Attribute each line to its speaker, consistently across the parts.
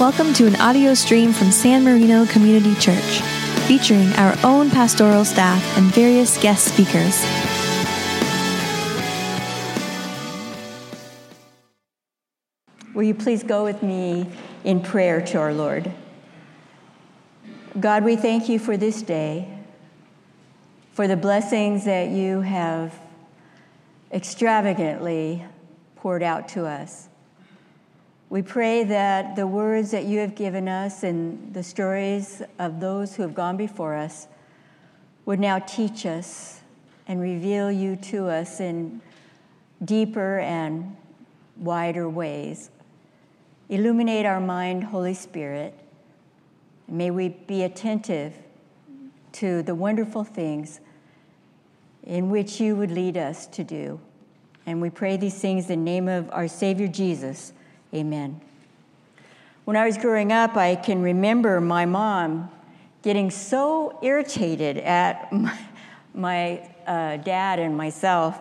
Speaker 1: Welcome to an audio stream from San Marino Community Church, featuring our own pastoral staff and various guest speakers.
Speaker 2: Will you please go with me in prayer to our Lord? God, we thank you for this day, for the blessings that you have extravagantly poured out to us. We pray that the words that you have given us and the stories of those who have gone before us would now teach us and reveal you to us in deeper and wider ways. Illuminate our mind, Holy Spirit. May we be attentive to the wonderful things in which you would lead us to do. And we pray these things in the name of our Savior Jesus. Amen. When I was growing up, I can remember my mom getting so irritated at my, my uh, dad and myself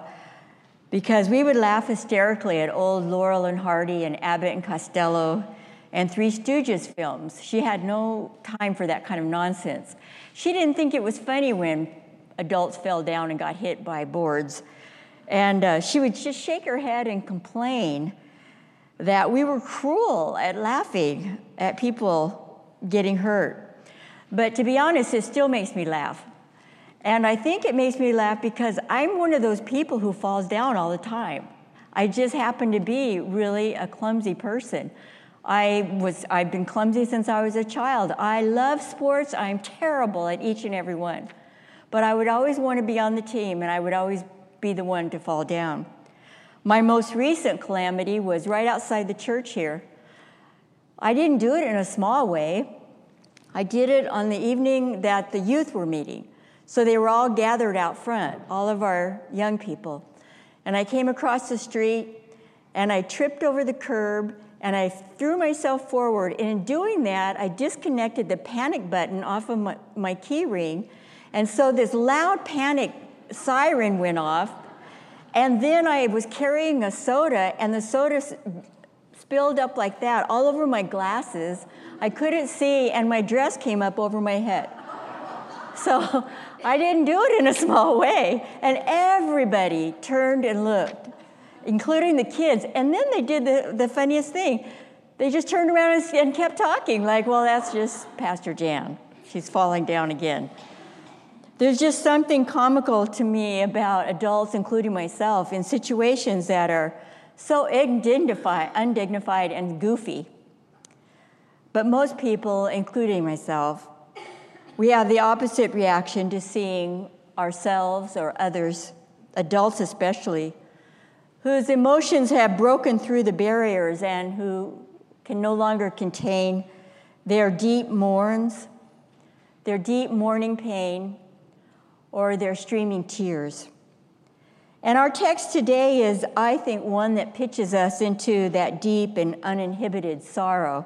Speaker 2: because we would laugh hysterically at old Laurel and Hardy and Abbott and Costello and Three Stooges films. She had no time for that kind of nonsense. She didn't think it was funny when adults fell down and got hit by boards. And uh, she would just shake her head and complain that we were cruel at laughing at people getting hurt. But to be honest, it still makes me laugh. And I think it makes me laugh because I'm one of those people who falls down all the time. I just happen to be really a clumsy person. I was I've been clumsy since I was a child. I love sports. I'm terrible at each and every one. But I would always want to be on the team and I would always be the one to fall down. My most recent calamity was right outside the church here. I didn't do it in a small way. I did it on the evening that the youth were meeting. So they were all gathered out front, all of our young people. And I came across the street and I tripped over the curb and I threw myself forward. And in doing that, I disconnected the panic button off of my, my key ring. And so this loud panic siren went off. And then I was carrying a soda, and the soda spilled up like that all over my glasses. I couldn't see, and my dress came up over my head. So I didn't do it in a small way. And everybody turned and looked, including the kids. And then they did the, the funniest thing. They just turned around and, and kept talking, like, well, that's just Pastor Jan. She's falling down again. There's just something comical to me about adults, including myself, in situations that are so undignified, and goofy. But most people, including myself, we have the opposite reaction to seeing ourselves or others, adults especially, whose emotions have broken through the barriers and who can no longer contain their deep mourns, their deep mourning pain, or their streaming tears. And our text today is, I think, one that pitches us into that deep and uninhibited sorrow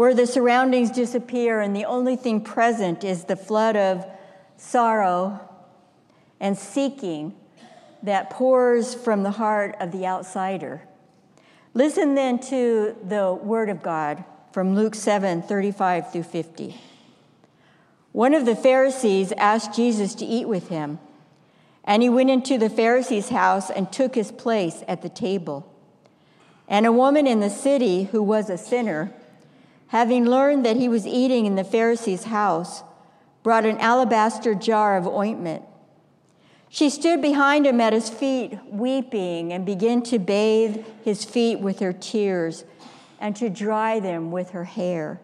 Speaker 2: where the surroundings disappear and the only thing present is the flood of sorrow and seeking that pours from the heart of the outsider. Listen then to the word of God from Luke 7 35 through 50. One of the Pharisees asked Jesus to eat with him, and he went into the Pharisee's house and took his place at the table. And a woman in the city who was a sinner, having learned that he was eating in the Pharisee's house, brought an alabaster jar of ointment. She stood behind him at his feet, weeping, and began to bathe his feet with her tears and to dry them with her hair.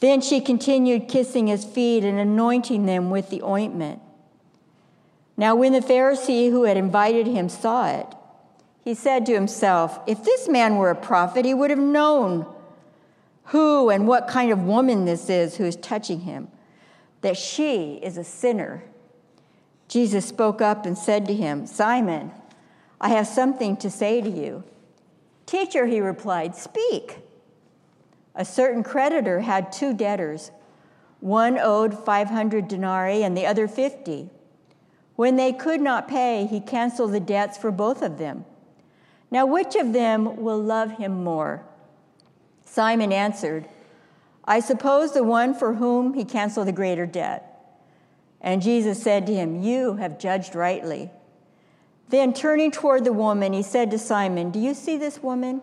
Speaker 2: Then she continued kissing his feet and anointing them with the ointment. Now, when the Pharisee who had invited him saw it, he said to himself, If this man were a prophet, he would have known who and what kind of woman this is who is touching him, that she is a sinner. Jesus spoke up and said to him, Simon, I have something to say to you. Teacher, he replied, speak. A certain creditor had two debtors. One owed 500 denarii and the other 50. When they could not pay, he canceled the debts for both of them. Now, which of them will love him more? Simon answered, I suppose the one for whom he canceled the greater debt. And Jesus said to him, You have judged rightly. Then turning toward the woman, he said to Simon, Do you see this woman?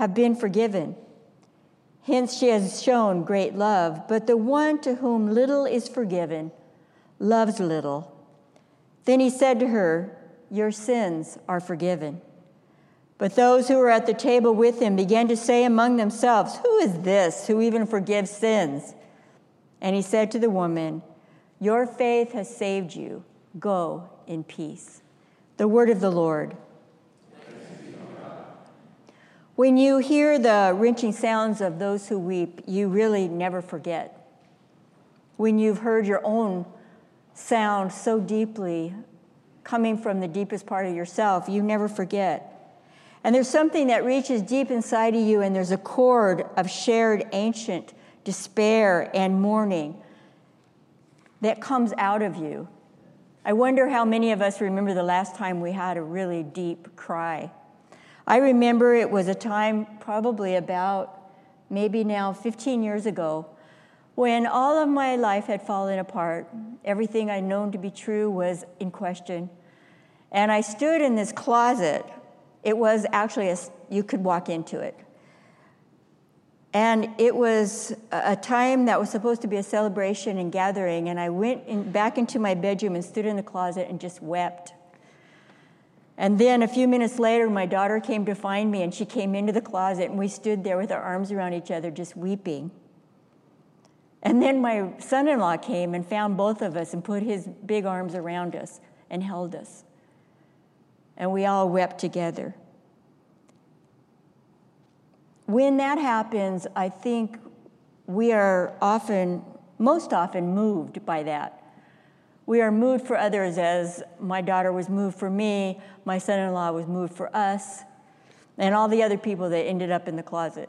Speaker 2: have been forgiven. Hence, she has shown great love. But the one to whom little is forgiven loves little. Then he said to her, Your sins are forgiven. But those who were at the table with him began to say among themselves, Who is this who even forgives sins? And he said to the woman, Your faith has saved you. Go in peace. The word of the Lord. When you hear the wrenching sounds of those who weep, you really never forget. When you've heard your own sound so deeply coming from the deepest part of yourself, you never forget. And there's something that reaches deep inside of you, and there's a chord of shared ancient despair and mourning that comes out of you. I wonder how many of us remember the last time we had a really deep cry. I remember it was a time, probably about maybe now 15 years ago, when all of my life had fallen apart. Everything I'd known to be true was in question. And I stood in this closet it was actually, a, you could walk into it. And it was a time that was supposed to be a celebration and gathering, and I went in, back into my bedroom and stood in the closet and just wept. And then a few minutes later, my daughter came to find me, and she came into the closet, and we stood there with our arms around each other, just weeping. And then my son in law came and found both of us and put his big arms around us and held us and we all wept together. When that happens, I think we are often, most often, moved by that. We are moved for others as my daughter was moved for me, my son in law was moved for us, and all the other people that ended up in the closet.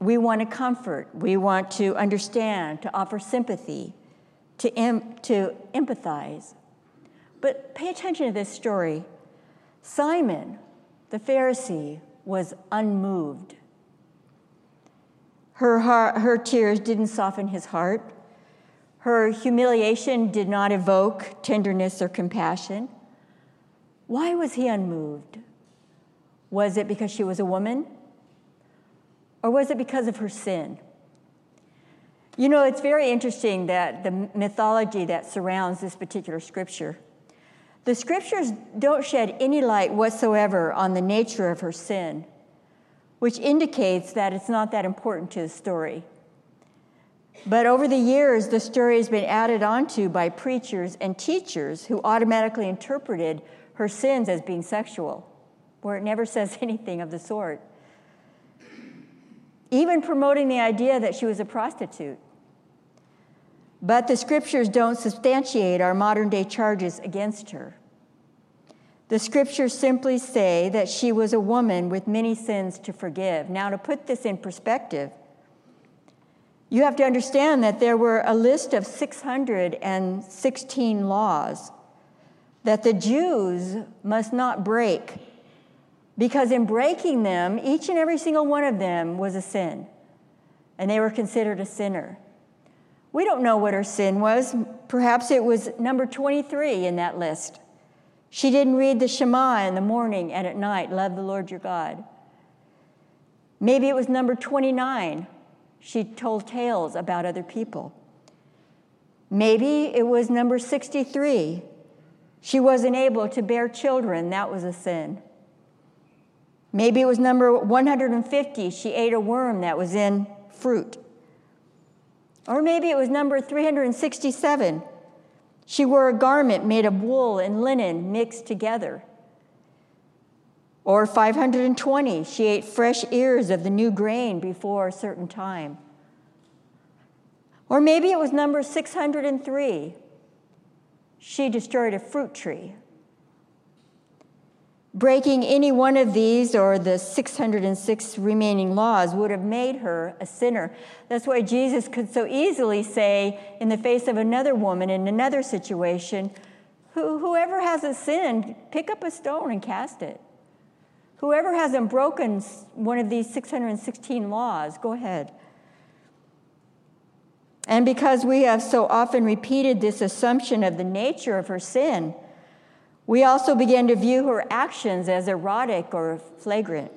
Speaker 2: We want to comfort, we want to understand, to offer sympathy to, em- to empathize. But pay attention to this story. Simon, the Pharisee, was unmoved. Her, heart, her tears didn't soften his heart. Her humiliation did not evoke tenderness or compassion. Why was he unmoved? Was it because she was a woman? Or was it because of her sin? You know, it's very interesting that the mythology that surrounds this particular scripture. The scriptures don't shed any light whatsoever on the nature of her sin, which indicates that it's not that important to the story. But over the years, the story has been added onto by preachers and teachers who automatically interpreted her sins as being sexual, where it never says anything of the sort. Even promoting the idea that she was a prostitute. But the scriptures don't substantiate our modern day charges against her. The scriptures simply say that she was a woman with many sins to forgive. Now, to put this in perspective, you have to understand that there were a list of 616 laws that the Jews must not break, because in breaking them, each and every single one of them was a sin, and they were considered a sinner. We don't know what her sin was. Perhaps it was number 23 in that list. She didn't read the Shema in the morning and at night, love the Lord your God. Maybe it was number 29. She told tales about other people. Maybe it was number 63. She wasn't able to bear children. That was a sin. Maybe it was number 150. She ate a worm that was in fruit. Or maybe it was number 367. She wore a garment made of wool and linen mixed together. Or 520, she ate fresh ears of the new grain before a certain time. Or maybe it was number 603. She destroyed a fruit tree. Breaking any one of these or the 606 remaining laws would have made her a sinner. That's why Jesus could so easily say, in the face of another woman in another situation, Whoever hasn't sinned, pick up a stone and cast it. Whoever hasn't broken one of these 616 laws, go ahead. And because we have so often repeated this assumption of the nature of her sin, we also began to view her actions as erotic or flagrant.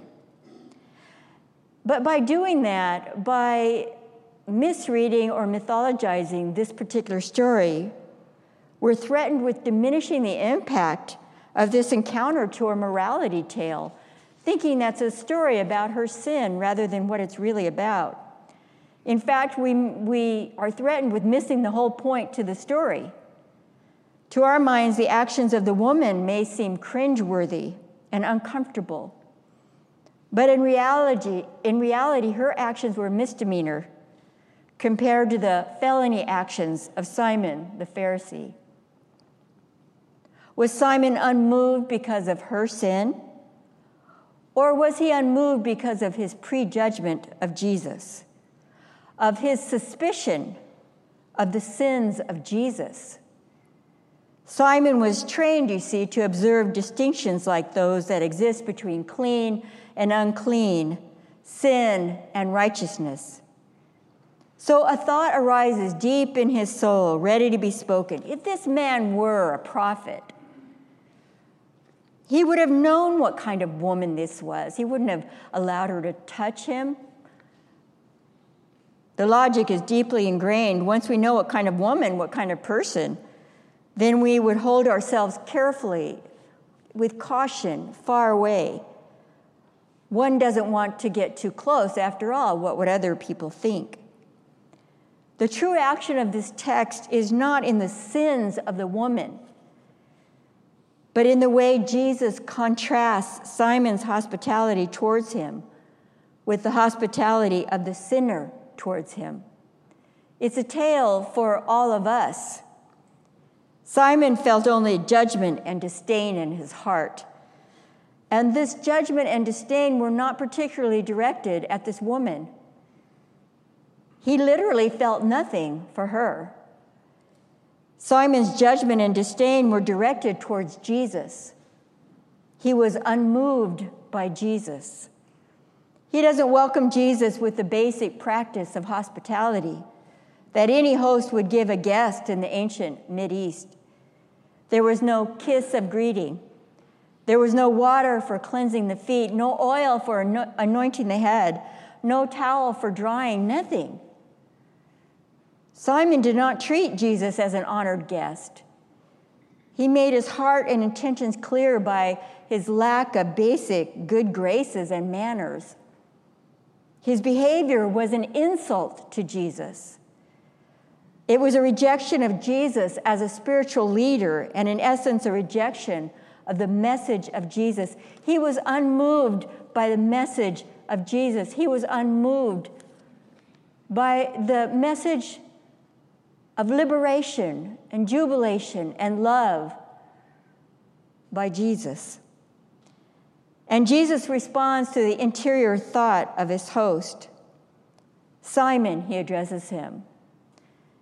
Speaker 2: But by doing that, by misreading or mythologizing this particular story, we're threatened with diminishing the impact of this encounter to a morality tale, thinking that's a story about her sin rather than what it's really about. In fact, we, we are threatened with missing the whole point to the story. To our minds, the actions of the woman may seem cringeworthy and uncomfortable. But in reality, in reality, her actions were misdemeanor compared to the felony actions of Simon the Pharisee. Was Simon unmoved because of her sin? Or was he unmoved because of his prejudgment of Jesus, of his suspicion of the sins of Jesus? Simon was trained, you see, to observe distinctions like those that exist between clean and unclean, sin and righteousness. So a thought arises deep in his soul, ready to be spoken. If this man were a prophet, he would have known what kind of woman this was. He wouldn't have allowed her to touch him. The logic is deeply ingrained. Once we know what kind of woman, what kind of person, then we would hold ourselves carefully, with caution, far away. One doesn't want to get too close. After all, what would other people think? The true action of this text is not in the sins of the woman, but in the way Jesus contrasts Simon's hospitality towards him with the hospitality of the sinner towards him. It's a tale for all of us Simon felt only judgment and disdain in his heart. And this judgment and disdain were not particularly directed at this woman. He literally felt nothing for her. Simon's judgment and disdain were directed towards Jesus. He was unmoved by Jesus. He doesn't welcome Jesus with the basic practice of hospitality that any host would give a guest in the ancient Mideast. There was no kiss of greeting. There was no water for cleansing the feet, no oil for anointing the head, no towel for drying, nothing. Simon did not treat Jesus as an honored guest. He made his heart and intentions clear by his lack of basic good graces and manners. His behavior was an insult to Jesus. It was a rejection of Jesus as a spiritual leader, and in essence, a rejection of the message of Jesus. He was unmoved by the message of Jesus, he was unmoved by the message of liberation and jubilation and love by Jesus. And Jesus responds to the interior thought of his host. Simon, he addresses him.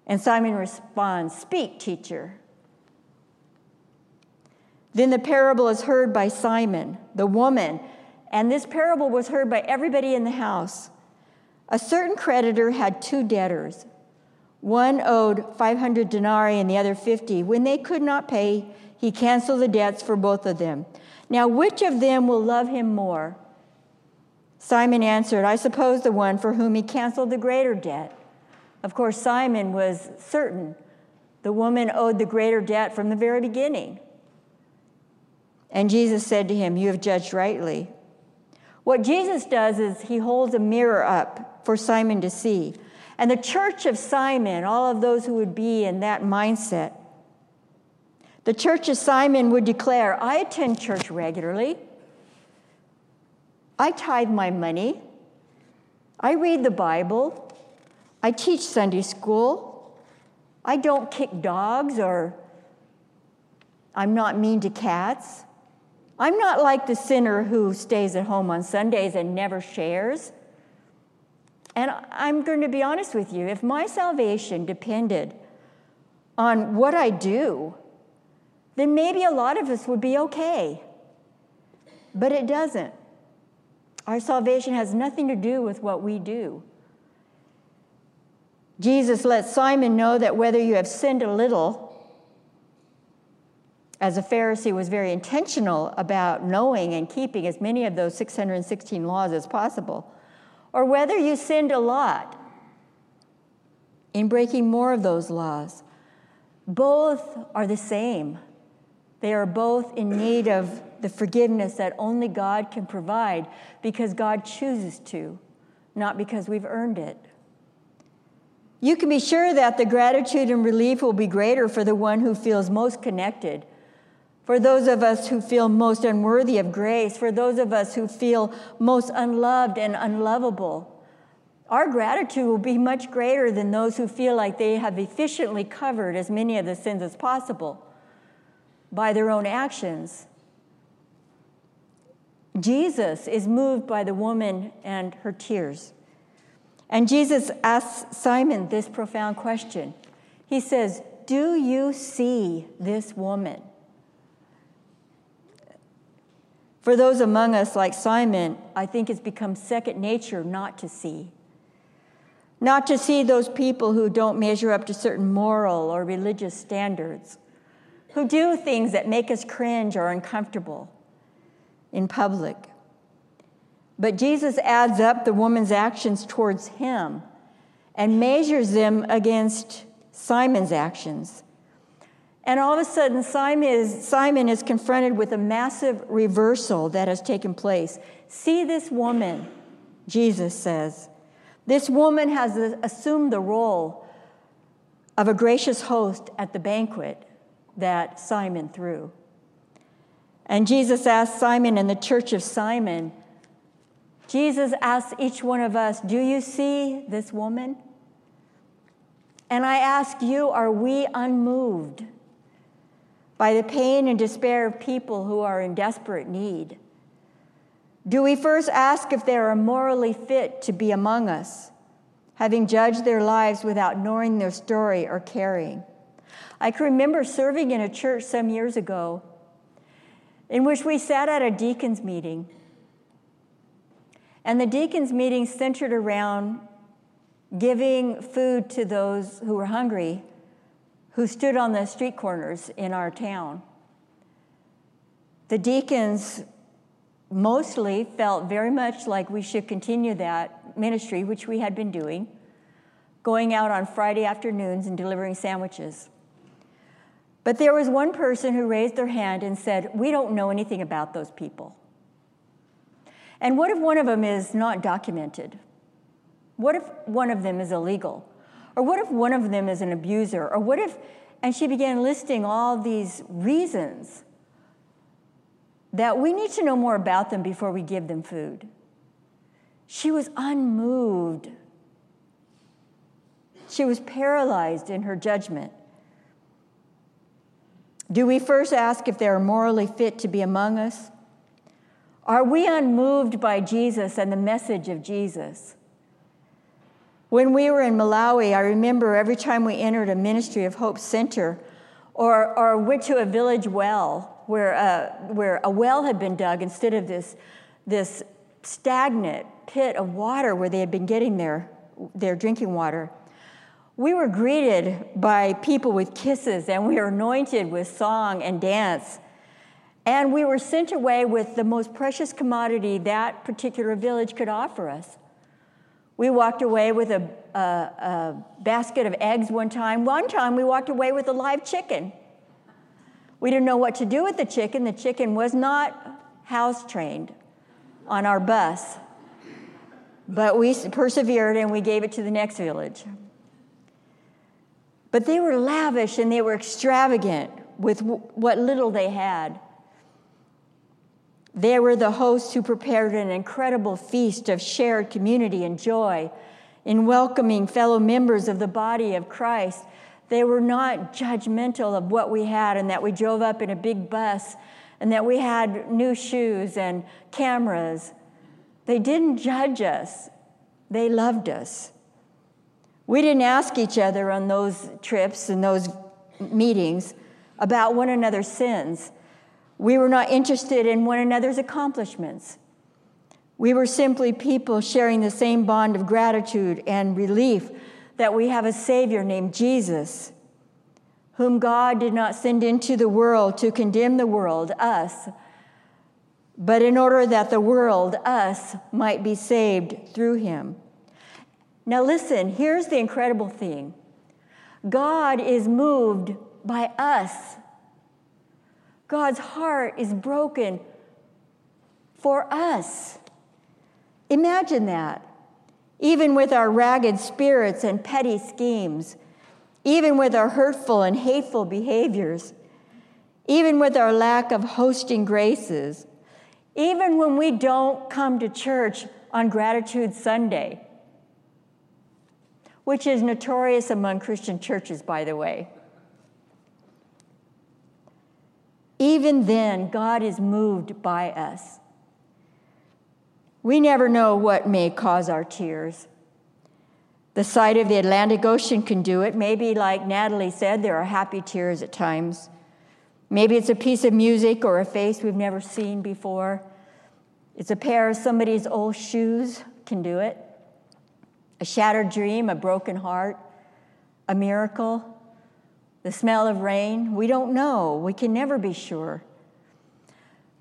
Speaker 2: And Simon responds, Speak, teacher. Then the parable is heard by Simon, the woman, and this parable was heard by everybody in the house. A certain creditor had two debtors. One owed 500 denarii and the other 50. When they could not pay, he canceled the debts for both of them. Now, which of them will love him more? Simon answered, I suppose the one for whom he canceled the greater debt. Of course, Simon was certain the woman owed the greater debt from the very beginning. And Jesus said to him, You have judged rightly. What Jesus does is he holds a mirror up for Simon to see. And the church of Simon, all of those who would be in that mindset, The church of Simon would declare I attend church regularly, I tithe my money, I read the Bible, I teach Sunday school, I don't kick dogs or I'm not mean to cats. I'm not like the sinner who stays at home on Sundays and never shares. And I'm going to be honest with you if my salvation depended on what I do, then maybe a lot of us would be okay. But it doesn't. Our salvation has nothing to do with what we do. Jesus let Simon know that whether you have sinned a little, as a Pharisee was very intentional about knowing and keeping as many of those 616 laws as possible, or whether you sinned a lot in breaking more of those laws. Both are the same. They are both in need of the forgiveness that only God can provide because God chooses to, not because we've earned it. You can be sure that the gratitude and relief will be greater for the one who feels most connected for those of us who feel most unworthy of grace, for those of us who feel most unloved and unlovable. Our gratitude will be much greater than those who feel like they have efficiently covered as many of the sins as possible by their own actions. Jesus is moved by the woman and her tears. And Jesus asks Simon this profound question. He says, Do you see this woman? For those among us like Simon, I think it's become second nature not to see. Not to see those people who don't measure up to certain moral or religious standards, who do things that make us cringe or uncomfortable in public. But Jesus adds up the woman's actions towards him and measures them against Simon's actions. And all of a sudden, Simon is, Simon is confronted with a massive reversal that has taken place. See this woman, Jesus says. This woman has assumed the role of a gracious host at the banquet that Simon threw. And Jesus asked Simon in the church of Simon, Jesus asks each one of us, Do you see this woman? And I ask you, are we unmoved? by the pain and despair of people who are in desperate need? Do we first ask if they are morally fit to be among us, having judged their lives without knowing their story or caring? I can remember serving in a church some years ago in which we sat at a deacons meeting. And the deacons meeting centered around giving food to those who were hungry who stood on the street corners in our town. The deacons mostly felt very much like we should continue that ministry, which we had been doing, going out on Friday afternoons and delivering sandwiches. But there was one person who raised their hand and said, We don't know anything about those people. And what if one of them is not documented? What if one of them is illegal? Or what if one of them is an abuser? Or what if, and she began listing all these reasons that we need to know more about them before we give them food. She was unmoved. She was paralyzed in her judgment. Do we first ask if they are morally fit to be among us? Are we unmoved by Jesus and the message of Jesus? When we were in Malawi, I remember every time we entered a Ministry of Hope center or, or went to a village well where, uh, where a well had been dug instead of this, this stagnant pit of water where they had been getting their, their drinking water. We were greeted by people with kisses and we were anointed with song and dance. And we were sent away with the most precious commodity that particular village could offer us we walked away with a, a, a, basket of eggs one time. One time we walked away with a live chicken. We didn't know what to do with the chicken. The chicken was not house trained on our bus. But we persevered and we gave it to the next village. But they were lavish and they were extravagant with what little they had. They were the hosts who prepared an incredible feast of shared community and joy in welcoming fellow members of the body of Christ. They were not judgmental of what we had and that we drove up in a big bus and that we had new shoes and cameras. They didn't judge us, they loved us. We didn't ask each other on those trips and those meetings about one another's sins. We were not interested in one another's accomplishments. We were simply people sharing the same bond of gratitude and relief that we have a Savior named Jesus, whom God did not send into the world to condemn the world, us, but in order that the world, us, might be saved through him. Now, listen, here's the incredible thing God is moved by us God's heart is broken for us. Imagine that. Even with our ragged spirits and petty schemes, even with our hurtful and hateful behaviors, even with our lack of hosting graces, even when we don't come to church on Gratitude Sunday, which is notorious among Christian churches, by the way. Even then, God is moved by us. We never know what may cause our tears. The sight of the Atlantic Ocean can do it. Maybe, like Natalie said, there are happy tears at times. Maybe it's a piece of music or a face we've never seen before. It's a pair of somebody's old shoes can do it. A shattered dream, a broken heart, a miracle the smell of rain. We don't know. We can never be sure.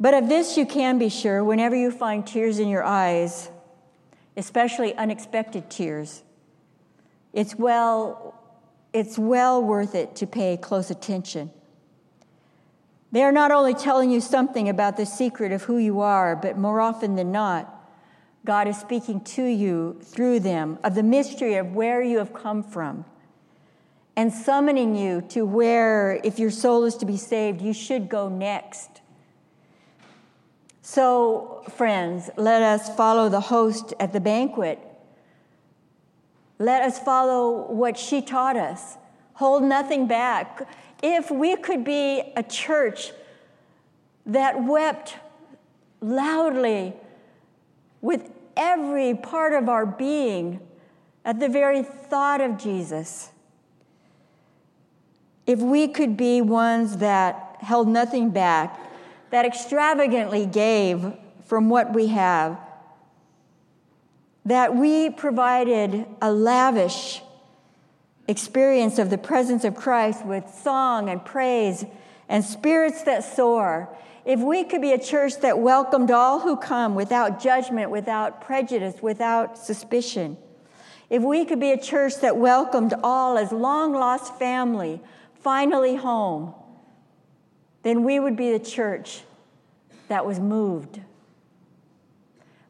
Speaker 2: But of this you can be sure whenever you find tears in your eyes, especially unexpected tears. It's well, it's well worth it to pay close attention. They are not only telling you something about the secret of who you are, but more often than not, God is speaking to you through them of the mystery of where you have come from and summoning you to where, if your soul is to be saved, you should go next. So, friends, let us follow the host at the banquet. Let us follow what she taught us. Hold nothing back. If we could be a church that wept loudly with every part of our being at the very thought of Jesus if we could be ones that held nothing back, that extravagantly gave from what we have, that we provided a lavish experience of the presence of Christ with song and praise and spirits that soar. If we could be a church that welcomed all who come without judgment, without prejudice, without suspicion. If we could be a church that welcomed all as long lost family, finally home, then we would be the church that was moved.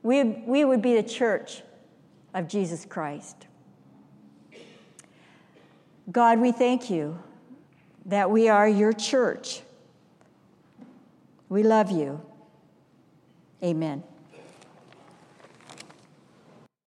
Speaker 2: We, we would be the church of Jesus Christ. God, we thank you that we are your church. We love you. Amen.